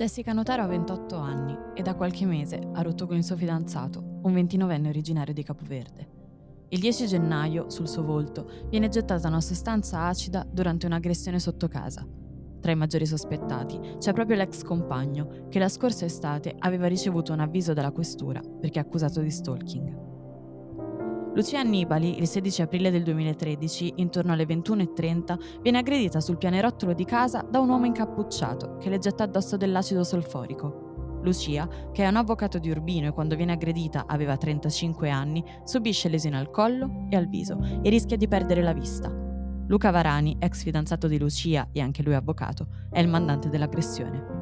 Jessica Notaro ha 28 anni e da qualche mese ha rotto con il suo fidanzato, un 29enne originario di Capoverde. Il 10 gennaio, sul suo volto, viene gettata una sostanza acida durante un'aggressione sotto casa. Tra i maggiori sospettati c'è proprio l'ex compagno, che la scorsa estate aveva ricevuto un avviso dalla questura perché accusato di stalking. Lucia Annibali, il 16 aprile del 2013, intorno alle 21.30, viene aggredita sul pianerottolo di casa da un uomo incappucciato che le getta addosso dell'acido solforico. Lucia, che è un avvocato di Urbino e quando viene aggredita aveva 35 anni, subisce lesioni al collo e al viso e rischia di perdere la vista. Luca Varani, ex fidanzato di Lucia e anche lui avvocato, è il mandante dell'aggressione.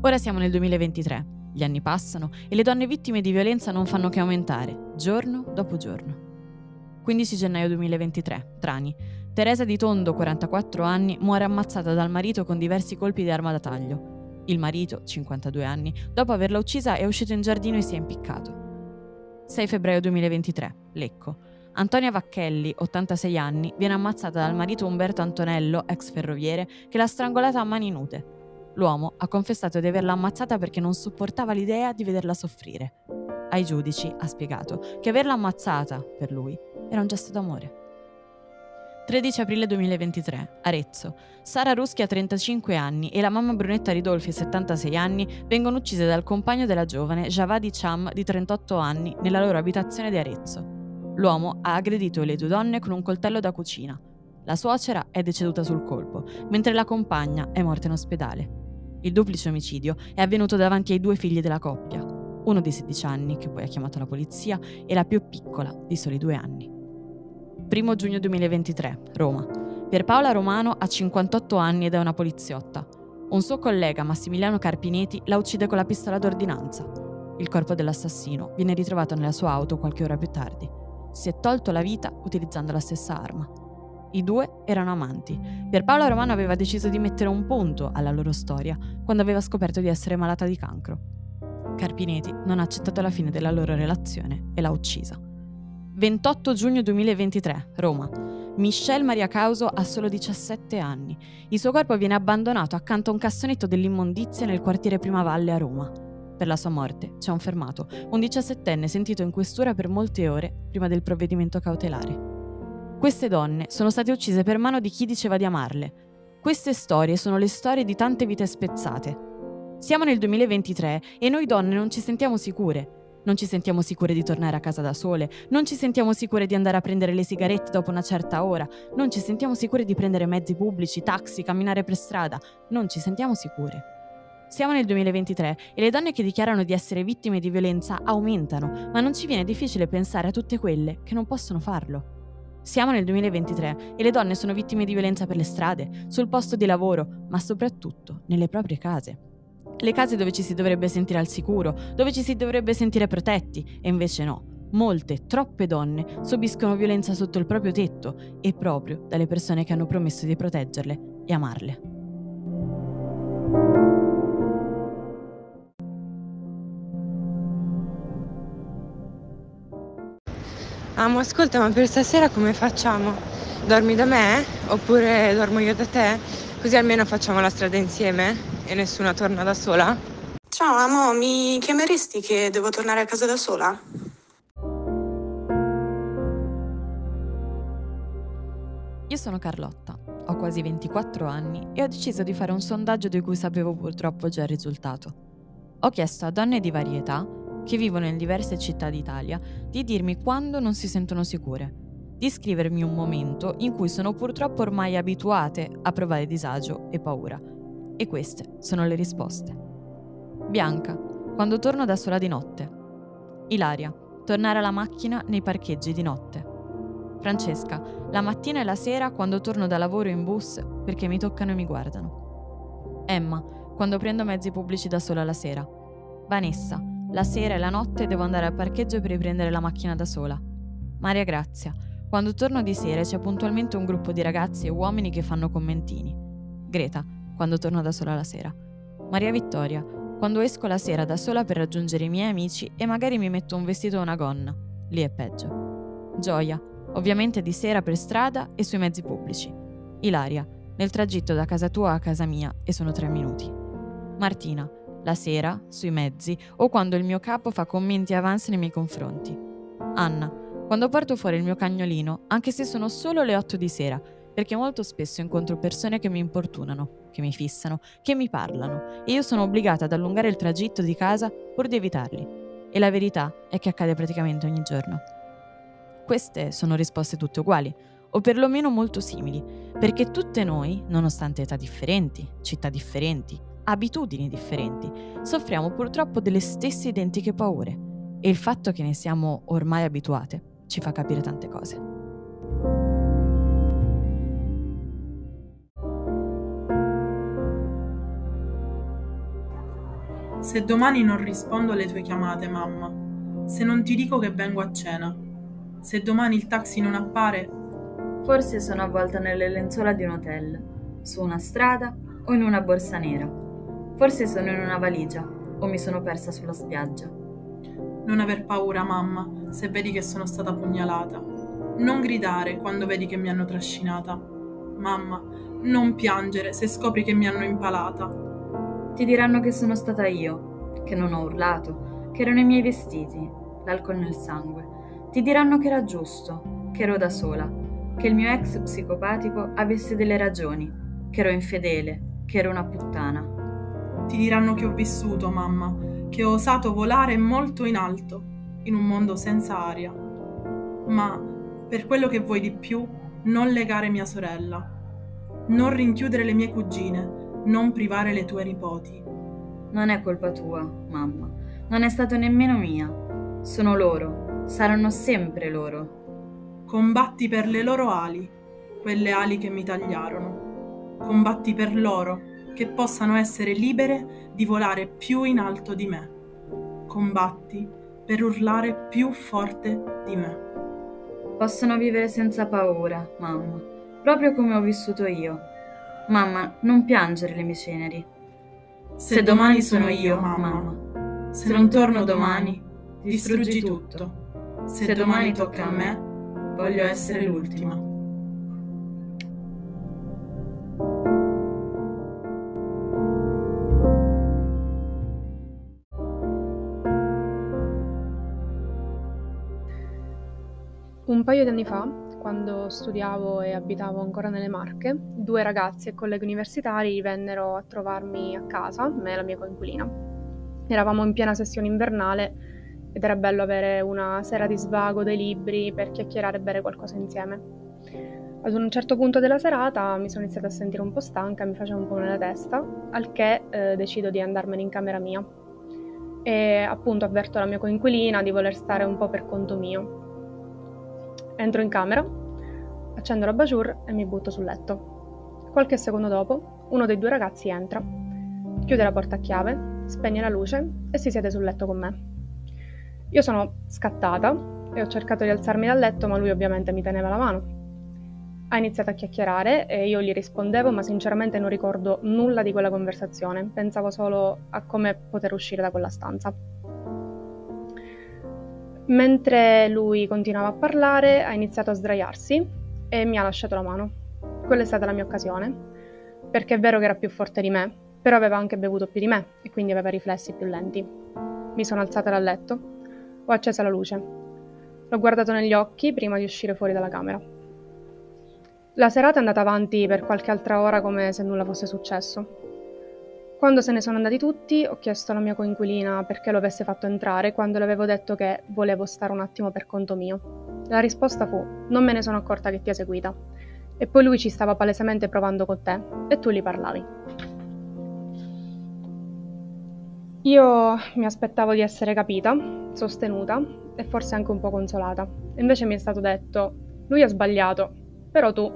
Ora siamo nel 2023 gli anni passano e le donne vittime di violenza non fanno che aumentare, giorno dopo giorno. 15 gennaio 2023, Trani. Teresa Di Tondo, 44 anni, muore ammazzata dal marito con diversi colpi di arma da taglio. Il marito, 52 anni, dopo averla uccisa è uscito in giardino e si è impiccato. 6 febbraio 2023, Lecco. Antonia Vacchelli, 86 anni, viene ammazzata dal marito Umberto Antonello, ex ferroviere, che l'ha strangolata a mani nude. L'uomo ha confessato di averla ammazzata perché non sopportava l'idea di vederla soffrire. Ai giudici ha spiegato che averla ammazzata, per lui, era un gesto d'amore. 13 aprile 2023, Arezzo. Sara Ruschi ha 35 anni e la mamma Brunetta Ridolfi, 76 anni, vengono uccise dal compagno della giovane Javadi Cham, di 38 anni, nella loro abitazione di Arezzo. L'uomo ha aggredito le due donne con un coltello da cucina. La suocera è deceduta sul colpo, mentre la compagna è morta in ospedale. Il duplice omicidio è avvenuto davanti ai due figli della coppia, uno di 16 anni, che poi ha chiamato la polizia, e la più piccola, di soli due anni. 1 giugno 2023, Roma. Pierpaola Romano ha 58 anni ed è una poliziotta. Un suo collega, Massimiliano Carpineti, la uccide con la pistola d'ordinanza. Il corpo dell'assassino viene ritrovato nella sua auto qualche ora più tardi. Si è tolto la vita utilizzando la stessa arma. I due erano amanti. Pierpaola Romano aveva deciso di mettere un punto alla loro storia quando aveva scoperto di essere malata di cancro. Carpineti non ha accettato la fine della loro relazione e l'ha uccisa. 28 giugno 2023, Roma. Michelle Maria Causo ha solo 17 anni. Il suo corpo viene abbandonato accanto a un cassonetto dell'immondizia nel quartiere Primavalle a Roma. Per la sua morte c'è un fermato, un diciassettenne sentito in questura per molte ore prima del provvedimento cautelare. Queste donne sono state uccise per mano di chi diceva di amarle. Queste storie sono le storie di tante vite spezzate. Siamo nel 2023 e noi donne non ci sentiamo sicure. Non ci sentiamo sicure di tornare a casa da sole, non ci sentiamo sicure di andare a prendere le sigarette dopo una certa ora, non ci sentiamo sicure di prendere mezzi pubblici, taxi, camminare per strada, non ci sentiamo sicure. Siamo nel 2023 e le donne che dichiarano di essere vittime di violenza aumentano, ma non ci viene difficile pensare a tutte quelle che non possono farlo. Siamo nel 2023 e le donne sono vittime di violenza per le strade, sul posto di lavoro, ma soprattutto nelle proprie case. Le case dove ci si dovrebbe sentire al sicuro, dove ci si dovrebbe sentire protetti, e invece no. Molte, troppe donne subiscono violenza sotto il proprio tetto e proprio dalle persone che hanno promesso di proteggerle e amarle. Amo, ascolta, ma per stasera come facciamo? Dormi da me? Oppure dormo io da te? Così almeno facciamo la strada insieme e nessuna torna da sola? Ciao, amo, mi chiameresti che devo tornare a casa da sola? Io sono Carlotta, ho quasi 24 anni e ho deciso di fare un sondaggio di cui sapevo purtroppo già il risultato. Ho chiesto a donne di varie età che vivono in diverse città d'Italia, di dirmi quando non si sentono sicure, di scrivermi un momento in cui sono purtroppo ormai abituate a provare disagio e paura. E queste sono le risposte. Bianca, quando torno da sola di notte. Ilaria, tornare alla macchina nei parcheggi di notte. Francesca, la mattina e la sera quando torno da lavoro in bus perché mi toccano e mi guardano. Emma, quando prendo mezzi pubblici da sola la sera. Vanessa, la sera e la notte devo andare al parcheggio per riprendere la macchina da sola. Maria Grazia. Quando torno di sera c'è puntualmente un gruppo di ragazzi e uomini che fanno commentini. Greta. Quando torno da sola la sera. Maria Vittoria. Quando esco la sera da sola per raggiungere i miei amici e magari mi metto un vestito o una gonna. Lì è peggio. Gioia. Ovviamente di sera per strada e sui mezzi pubblici. Ilaria. Nel tragitto da casa tua a casa mia e sono tre minuti. Martina, la sera, sui mezzi o quando il mio capo fa commenti avanzi nei miei confronti. Anna, quando porto fuori il mio cagnolino, anche se sono solo le 8 di sera, perché molto spesso incontro persone che mi importunano, che mi fissano, che mi parlano e io sono obbligata ad allungare il tragitto di casa pur di evitarli. E la verità è che accade praticamente ogni giorno. Queste sono risposte tutte uguali, o perlomeno molto simili, perché tutte noi, nonostante età differenti, città differenti, abitudini differenti, soffriamo purtroppo delle stesse identiche paure e il fatto che ne siamo ormai abituate ci fa capire tante cose. Se domani non rispondo alle tue chiamate, mamma, se non ti dico che vengo a cena, se domani il taxi non appare, forse sono avvolta nelle lenzuola di un hotel, su una strada o in una borsa nera. Forse sono in una valigia o mi sono persa sulla spiaggia. Non aver paura, mamma, se vedi che sono stata pugnalata. Non gridare quando vedi che mi hanno trascinata. Mamma, non piangere se scopri che mi hanno impalata. Ti diranno che sono stata io, che non ho urlato, che erano i miei vestiti, l'alcol nel sangue. Ti diranno che era giusto, che ero da sola, che il mio ex psicopatico avesse delle ragioni, che ero infedele, che ero una puttana. Ti diranno che ho vissuto, mamma, che ho osato volare molto in alto, in un mondo senza aria. Ma, per quello che vuoi di più, non legare mia sorella, non rinchiudere le mie cugine, non privare le tue nipoti. Non è colpa tua, mamma. Non è stato nemmeno mia. Sono loro. Saranno sempre loro. Combatti per le loro ali, quelle ali che mi tagliarono. Combatti per loro, che possano essere libere di volare più in alto di me. Combatti per urlare più forte di me. Possono vivere senza paura, mamma, proprio come ho vissuto io Mamma, non piangere le mie ceneri. Se domani sono io, mamma. Se non torno domani, distruggi tutto. Se domani tocca a me, voglio essere l'ultima. Un paio di anni fa quando studiavo e abitavo ancora nelle Marche, due ragazzi e colleghi universitari vennero a trovarmi a casa, me e la mia coinquilina. Eravamo in piena sessione invernale ed era bello avere una sera di svago dei libri per chiacchierare e bere qualcosa insieme. Ad un certo punto della serata mi sono iniziata a sentire un po' stanca, mi faceva un po' nella testa, al che eh, decido di andarmene in camera mia. E appunto avverto la mia coinquilina di voler stare un po' per conto mio Entro in camera, accendo la bajour e mi butto sul letto. Qualche secondo dopo, uno dei due ragazzi entra, chiude la porta a chiave, spegne la luce e si siede sul letto con me. Io sono scattata e ho cercato di alzarmi dal letto, ma lui ovviamente mi teneva la mano. Ha iniziato a chiacchierare e io gli rispondevo, ma sinceramente non ricordo nulla di quella conversazione, pensavo solo a come poter uscire da quella stanza. Mentre lui continuava a parlare, ha iniziato a sdraiarsi e mi ha lasciato la mano. Quella è stata la mia occasione, perché è vero che era più forte di me, però aveva anche bevuto più di me e quindi aveva riflessi più lenti. Mi sono alzata dal letto, ho acceso la luce. L'ho guardato negli occhi prima di uscire fuori dalla camera. La serata è andata avanti per qualche altra ora come se nulla fosse successo. Quando se ne sono andati tutti, ho chiesto alla mia coinquilina perché lo avesse fatto entrare quando le avevo detto che volevo stare un attimo per conto mio. La risposta fu: Non me ne sono accorta che ti ha seguita. E poi lui ci stava palesemente provando con te e tu gli parlavi. Io mi aspettavo di essere capita, sostenuta e forse anche un po' consolata. Invece mi è stato detto: Lui ha sbagliato, però tu.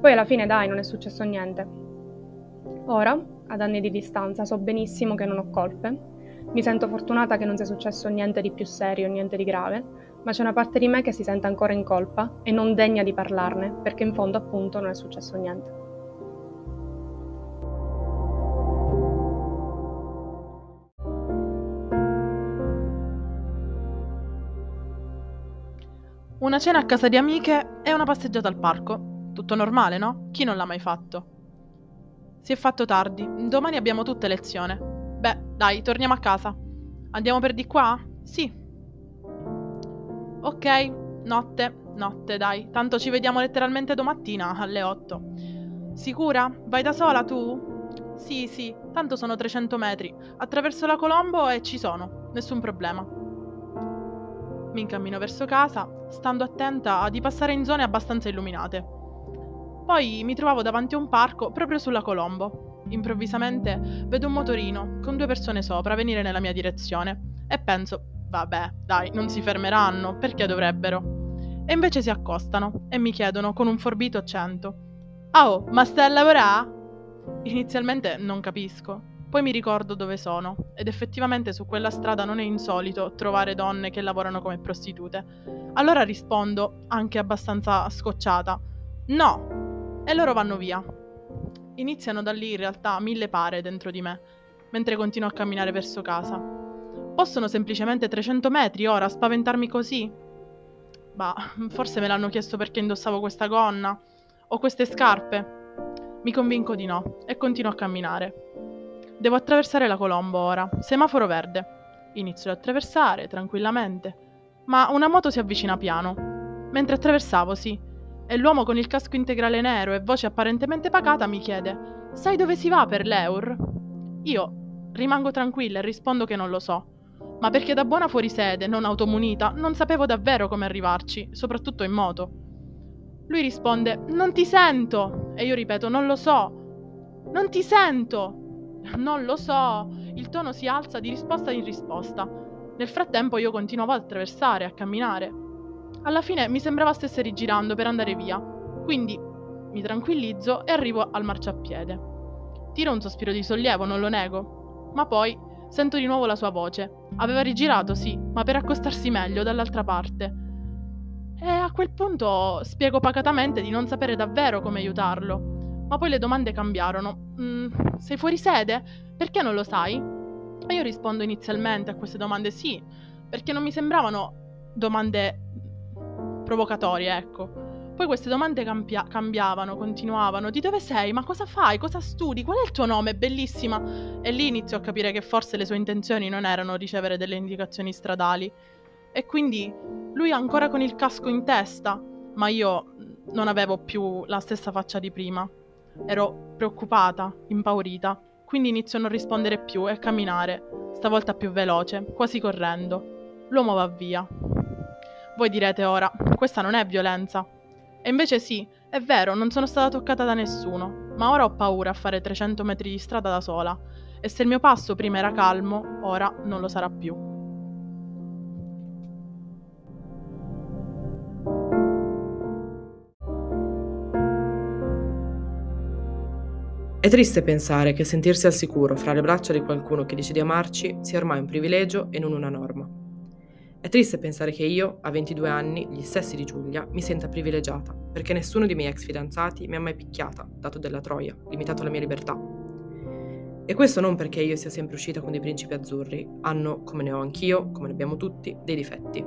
Poi alla fine, dai, non è successo niente. Ora ad anni di distanza, so benissimo che non ho colpe. Mi sento fortunata che non sia successo niente di più serio, niente di grave, ma c'è una parte di me che si sente ancora in colpa e non degna di parlarne, perché in fondo appunto non è successo niente. Una cena a casa di amiche e una passeggiata al parco. Tutto normale, no? Chi non l'ha mai fatto? Si è fatto tardi, domani abbiamo tutte lezione. Beh, dai, torniamo a casa. Andiamo per di qua? Sì. Ok, notte, notte, dai. Tanto ci vediamo letteralmente domattina alle 8. Sicura? Vai da sola tu? Sì, sì, tanto sono 300 metri. Attraverso la Colombo e ci sono, nessun problema. Mi incammino verso casa, stando attenta di passare in zone abbastanza illuminate. Poi mi trovavo davanti a un parco proprio sulla Colombo. Improvvisamente vedo un motorino con due persone sopra venire nella mia direzione e penso, vabbè, dai, non si fermeranno, perché dovrebbero? E invece si accostano e mi chiedono con un forbito accento: oh, ma stai a lavorare? Inizialmente non capisco, poi mi ricordo dove sono ed effettivamente su quella strada non è insolito trovare donne che lavorano come prostitute. Allora rispondo, anche abbastanza scocciata, no! E loro vanno via. Iniziano da lì in realtà mille pare dentro di me, mentre continuo a camminare verso casa. Possono semplicemente 300 metri ora spaventarmi così? Bah, forse me l'hanno chiesto perché indossavo questa gonna o queste scarpe. Mi convinco di no e continuo a camminare. Devo attraversare la Colombo ora, semaforo verde. Inizio ad attraversare tranquillamente, ma una moto si avvicina piano. Mentre attraversavo, sì, e l'uomo con il casco integrale nero e voce apparentemente pacata mi chiede: Sai dove si va per l'Eur? Io rimango tranquilla e rispondo che non lo so. Ma perché da buona fuorisede, non automunita, non sapevo davvero come arrivarci, soprattutto in moto. Lui risponde: Non ti sento! E io ripeto: Non lo so! Non ti sento! Non lo so! Il tono si alza di risposta in risposta. Nel frattempo io continuavo ad attraversare, a camminare. Alla fine mi sembrava stesse rigirando per andare via. Quindi mi tranquillizzo e arrivo al marciapiede. Tiro un sospiro di sollievo, non lo nego. Ma poi sento di nuovo la sua voce. Aveva rigirato, sì, ma per accostarsi meglio dall'altra parte. E a quel punto spiego pacatamente di non sapere davvero come aiutarlo. Ma poi le domande cambiarono. Mm, sei fuori sede? Perché non lo sai? E io rispondo inizialmente a queste domande sì, perché non mi sembravano domande provocatorie, ecco. Poi queste domande cambia- cambiavano, continuavano. Di dove sei? Ma cosa fai? Cosa studi? Qual è il tuo nome? Bellissima. E lì inizio a capire che forse le sue intenzioni non erano ricevere delle indicazioni stradali, e quindi lui ancora con il casco in testa, ma io non avevo più la stessa faccia di prima. Ero preoccupata, impaurita, quindi inizio a non rispondere più e a camminare, stavolta più veloce, quasi correndo. L'uomo va via. Voi direte ora, questa non è violenza. E invece sì, è vero, non sono stata toccata da nessuno, ma ora ho paura a fare 300 metri di strada da sola. E se il mio passo prima era calmo, ora non lo sarà più. È triste pensare che sentirsi al sicuro fra le braccia di qualcuno che dice di amarci sia ormai un privilegio e non una norma. È triste pensare che io, a 22 anni, gli stessi di Giulia, mi senta privilegiata, perché nessuno dei miei ex fidanzati mi ha mai picchiata, dato della troia, limitato la mia libertà. E questo non perché io sia sempre uscita con dei principi azzurri, hanno, come ne ho anch'io, come ne abbiamo tutti, dei difetti.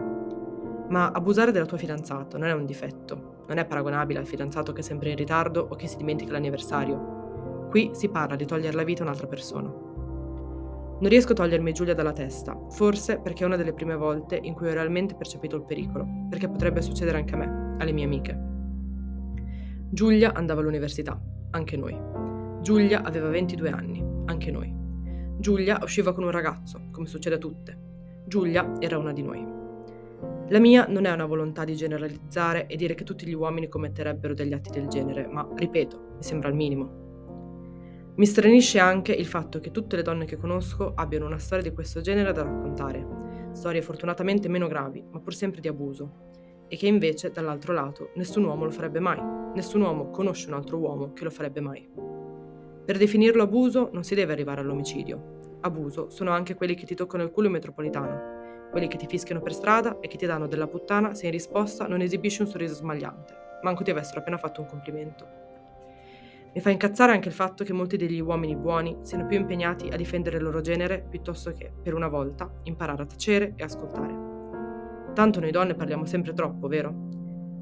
Ma abusare della tua fidanzata non è un difetto, non è paragonabile al fidanzato che è sempre in ritardo o che si dimentica l'anniversario, Qui si parla di togliere la vita a un'altra persona. Non riesco a togliermi Giulia dalla testa, forse perché è una delle prime volte in cui ho realmente percepito il pericolo, perché potrebbe succedere anche a me, alle mie amiche. Giulia andava all'università, anche noi. Giulia aveva 22 anni, anche noi. Giulia usciva con un ragazzo, come succede a tutte. Giulia era una di noi. La mia non è una volontà di generalizzare e dire che tutti gli uomini commetterebbero degli atti del genere, ma ripeto, mi sembra il minimo. Mi stranisce anche il fatto che tutte le donne che conosco abbiano una storia di questo genere da raccontare, storie fortunatamente meno gravi, ma pur sempre di abuso, e che invece, dall'altro lato, nessun uomo lo farebbe mai, nessun uomo conosce un altro uomo che lo farebbe mai. Per definirlo abuso non si deve arrivare all'omicidio. Abuso sono anche quelli che ti toccano il culo in metropolitana, quelli che ti fischiano per strada e che ti danno della puttana se in risposta non esibisci un sorriso smagliante, manco ti avessero appena fatto un complimento. Mi fa incazzare anche il fatto che molti degli uomini buoni siano più impegnati a difendere il loro genere piuttosto che, per una volta, imparare a tacere e ascoltare. Tanto noi donne parliamo sempre troppo, vero?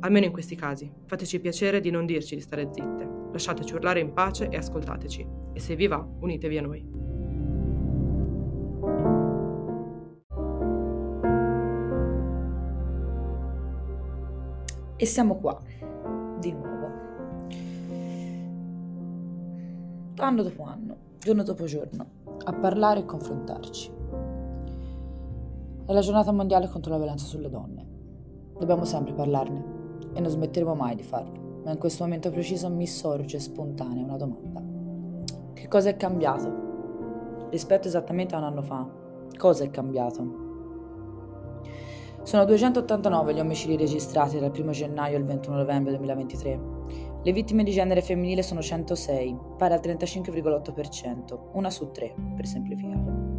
Almeno in questi casi, fateci piacere di non dirci di stare zitte. Lasciateci urlare in pace e ascoltateci. E se vi va, unitevi a noi. E siamo qua, di nuovo. Anno dopo anno, giorno dopo giorno, a parlare e confrontarci. È la giornata mondiale contro la violenza sulle donne. Dobbiamo sempre parlarne e non smetteremo mai di farlo. Ma in questo momento preciso mi sorge spontanea una domanda. Che cosa è cambiato? Rispetto esattamente a un anno fa, cosa è cambiato? Sono 289 gli omicidi registrati dal 1 gennaio al 21 novembre 2023. Le vittime di genere femminile sono 106, pari al 35,8%, una su tre, per semplificare.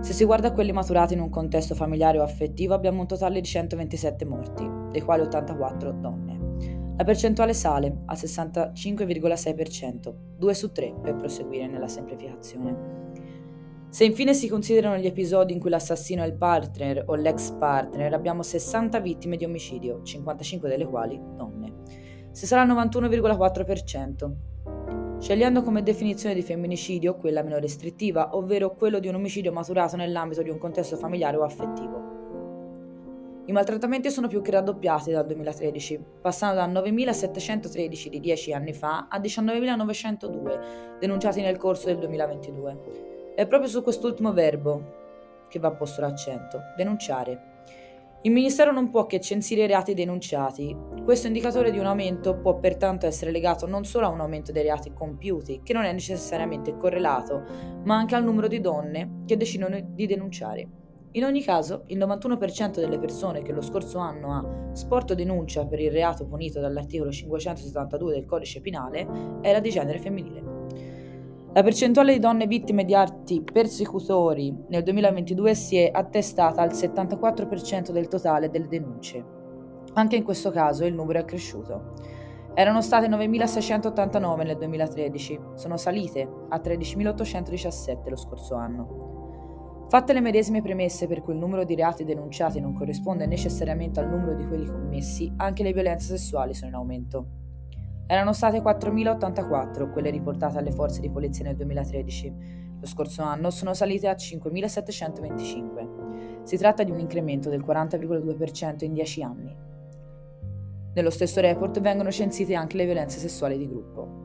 Se si guarda quelli maturati in un contesto familiare o affettivo, abbiamo un totale di 127 morti, dei quali 84 donne. La percentuale sale al 65,6%, 2 su 3 per proseguire nella semplificazione. Se infine si considerano gli episodi in cui l'assassino è il partner o l'ex partner, abbiamo 60 vittime di omicidio, 55 delle quali donne. Se sarà il 91,4%. Scegliendo come definizione di femminicidio quella meno restrittiva, ovvero quello di un omicidio maturato nell'ambito di un contesto familiare o affettivo. I maltrattamenti sono più che raddoppiati dal 2013, passando da 9.713 di 10 anni fa a 19.902 denunciati nel corso del 2022 è proprio su quest'ultimo verbo che va posto l'accento, denunciare. Il Ministero non può che censire i reati denunciati. Questo indicatore di un aumento può pertanto essere legato non solo a un aumento dei reati compiuti, che non è necessariamente correlato, ma anche al numero di donne che decidono di denunciare. In ogni caso, il 91% delle persone che lo scorso anno ha sporto denuncia per il reato punito dall'articolo 572 del codice penale era di genere femminile. La percentuale di donne vittime di atti persecutori nel 2022 si è attestata al 74% del totale delle denunce. Anche in questo caso il numero è cresciuto. Erano state 9.689 nel 2013, sono salite a 13.817 lo scorso anno. Fatte le medesime premesse per cui il numero di reati denunciati non corrisponde necessariamente al numero di quelli commessi, anche le violenze sessuali sono in aumento. Erano state 4.084 quelle riportate alle forze di polizia nel 2013. Lo scorso anno sono salite a 5.725. Si tratta di un incremento del 40,2% in 10 anni. Nello stesso report vengono censite anche le violenze sessuali di gruppo.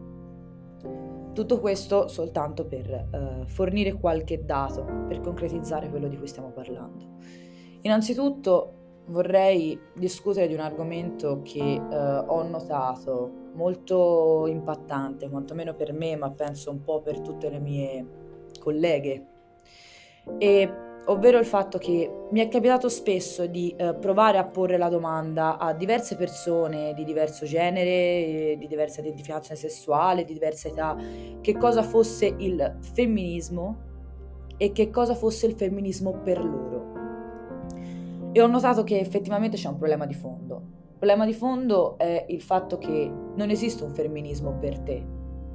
Tutto questo soltanto per eh, fornire qualche dato, per concretizzare quello di cui stiamo parlando. Innanzitutto vorrei discutere di un argomento che eh, ho notato molto impattante, quantomeno per me, ma penso un po' per tutte le mie colleghe. E, ovvero il fatto che mi è capitato spesso di eh, provare a porre la domanda a diverse persone di diverso genere, di diversa identificazione sessuale, di diversa età, che cosa fosse il femminismo e che cosa fosse il femminismo per loro. E ho notato che effettivamente c'è un problema di fondo il problema di fondo è il fatto che non esiste un femminismo per te.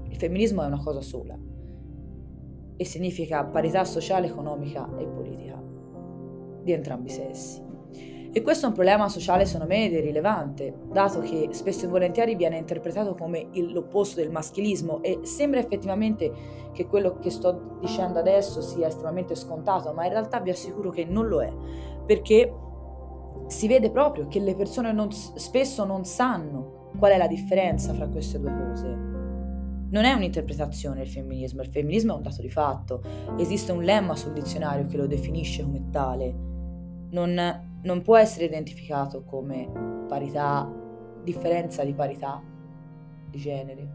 Il femminismo è una cosa sola e significa parità sociale, economica e politica di entrambi i sessi. E questo è un problema sociale secondo me rilevante, dato che spesso e volentieri viene interpretato come l'opposto del maschilismo e sembra effettivamente che quello che sto dicendo adesso sia estremamente scontato, ma in realtà vi assicuro che non lo è, perché si vede proprio che le persone non, spesso non sanno qual è la differenza fra queste due cose. Non è un'interpretazione il femminismo, il femminismo è un dato di fatto, esiste un lemma sul dizionario che lo definisce come tale, non, non può essere identificato come parità, differenza di parità di genere,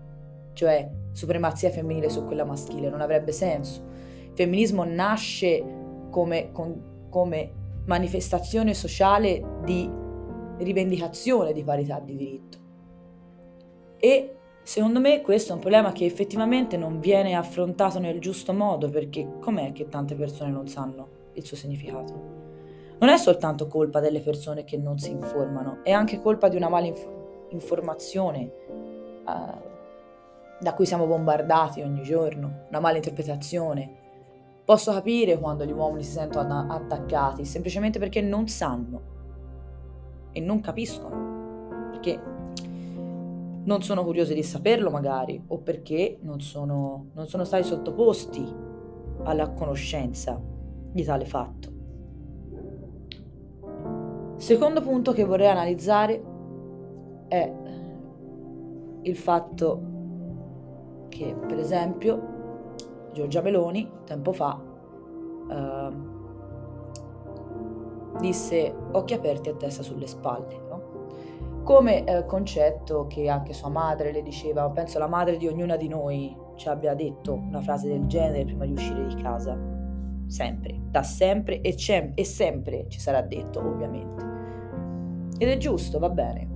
cioè supremazia femminile su quella maschile, non avrebbe senso. Il femminismo nasce come, con, come manifestazione sociale di rivendicazione di parità di diritto. E secondo me questo è un problema che effettivamente non viene affrontato nel giusto modo perché com'è che tante persone non sanno il suo significato? Non è soltanto colpa delle persone che non si informano, è anche colpa di una mala inf- informazione uh, da cui siamo bombardati ogni giorno, una mala interpretazione, Posso capire quando gli uomini si sentono attaccati, semplicemente perché non sanno e non capiscono. perché non sono curiosi di saperlo magari o perché non sono, non sono stati sottoposti alla conoscenza di tale fatto. Secondo punto che vorrei analizzare è il fatto che, per esempio, Giorgia Meloni tempo fa uh, disse occhi aperti e testa sulle spalle, no? come eh, concetto che anche sua madre le diceva, penso la madre di ognuna di noi ci abbia detto una frase del genere prima di uscire di casa, sempre, da sempre e, e sempre ci sarà detto ovviamente. Ed è giusto, va bene.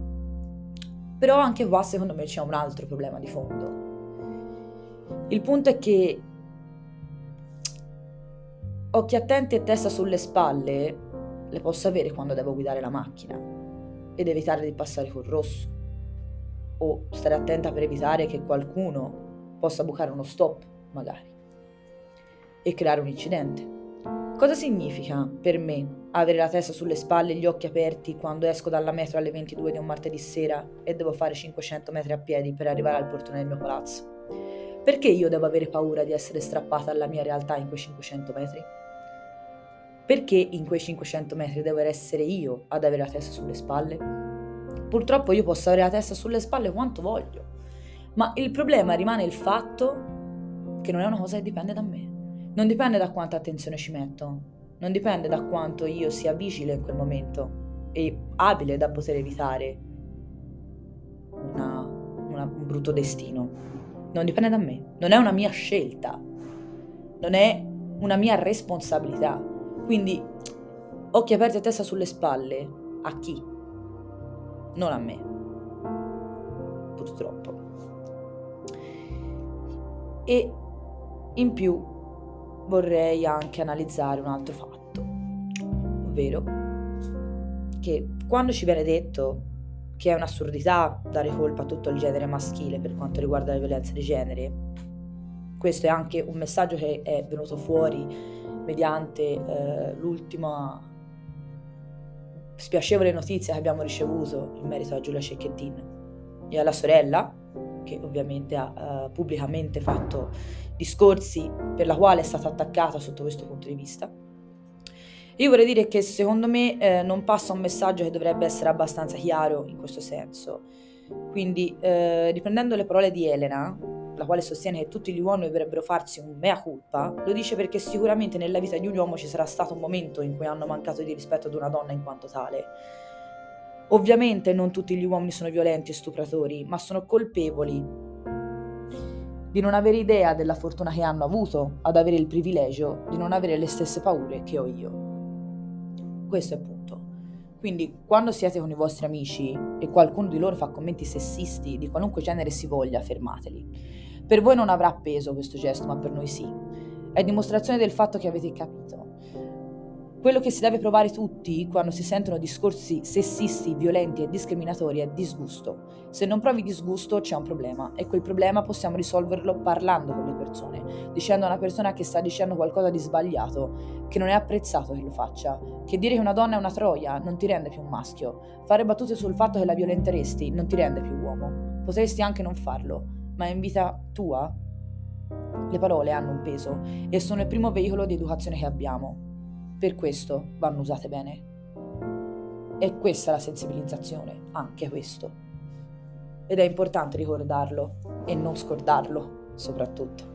Però anche qua secondo me c'è un altro problema di fondo. Il punto è che occhi attenti e testa sulle spalle le posso avere quando devo guidare la macchina ed evitare di passare col rosso o stare attenta per evitare che qualcuno possa bucare uno stop magari e creare un incidente. Cosa significa per me avere la testa sulle spalle e gli occhi aperti quando esco dalla metro alle 22 di un martedì sera e devo fare 500 metri a piedi per arrivare al portone del mio palazzo? Perché io devo avere paura di essere strappata alla mia realtà in quei 500 metri? Perché in quei 500 metri devo essere io ad avere la testa sulle spalle? Purtroppo io posso avere la testa sulle spalle quanto voglio, ma il problema rimane il fatto che non è una cosa che dipende da me. Non dipende da quanta attenzione ci metto, non dipende da quanto io sia vigile in quel momento e abile da poter evitare una, una, un brutto destino. Non dipende da me, non è una mia scelta, non è una mia responsabilità. Quindi occhi aperti e testa sulle spalle. A chi? Non a me. Purtroppo. E in più vorrei anche analizzare un altro fatto, ovvero che quando ci viene detto che è un'assurdità dare colpa a tutto il genere maschile per quanto riguarda la violenza di genere, questo è anche un messaggio che è venuto fuori mediante eh, l'ultima spiacevole notizia che abbiamo ricevuto in merito a Giulia Cecchettin e alla sorella, che ovviamente ha uh, pubblicamente fatto discorsi per la quale è stata attaccata sotto questo punto di vista. Io vorrei dire che secondo me eh, non passa un messaggio che dovrebbe essere abbastanza chiaro in questo senso. Quindi, eh, riprendendo le parole di Elena, la quale sostiene che tutti gli uomini dovrebbero farsi un mea culpa, lo dice perché sicuramente nella vita di un uomo ci sarà stato un momento in cui hanno mancato di rispetto ad una donna in quanto tale. Ovviamente non tutti gli uomini sono violenti e stupratori, ma sono colpevoli di non avere idea della fortuna che hanno avuto ad avere il privilegio di non avere le stesse paure che ho io. Questo è il punto. Quindi quando siete con i vostri amici e qualcuno di loro fa commenti sessisti di qualunque genere si voglia, fermateli per voi non avrà peso questo gesto, ma per noi sì. È dimostrazione del fatto che avete capito. Quello che si deve provare tutti quando si sentono discorsi sessisti, violenti e discriminatori è disgusto. Se non provi disgusto c'è un problema e quel problema possiamo risolverlo parlando con le persone, dicendo a una persona che sta dicendo qualcosa di sbagliato, che non è apprezzato che lo faccia, che dire che una donna è una troia non ti rende più un maschio, fare battute sul fatto che la violenteresti non ti rende più uomo. Potresti anche non farlo, ma in vita tua le parole hanno un peso e sono il primo veicolo di educazione che abbiamo. Per questo vanno usate bene. E questa è la sensibilizzazione, anche questo. Ed è importante ricordarlo e non scordarlo, soprattutto.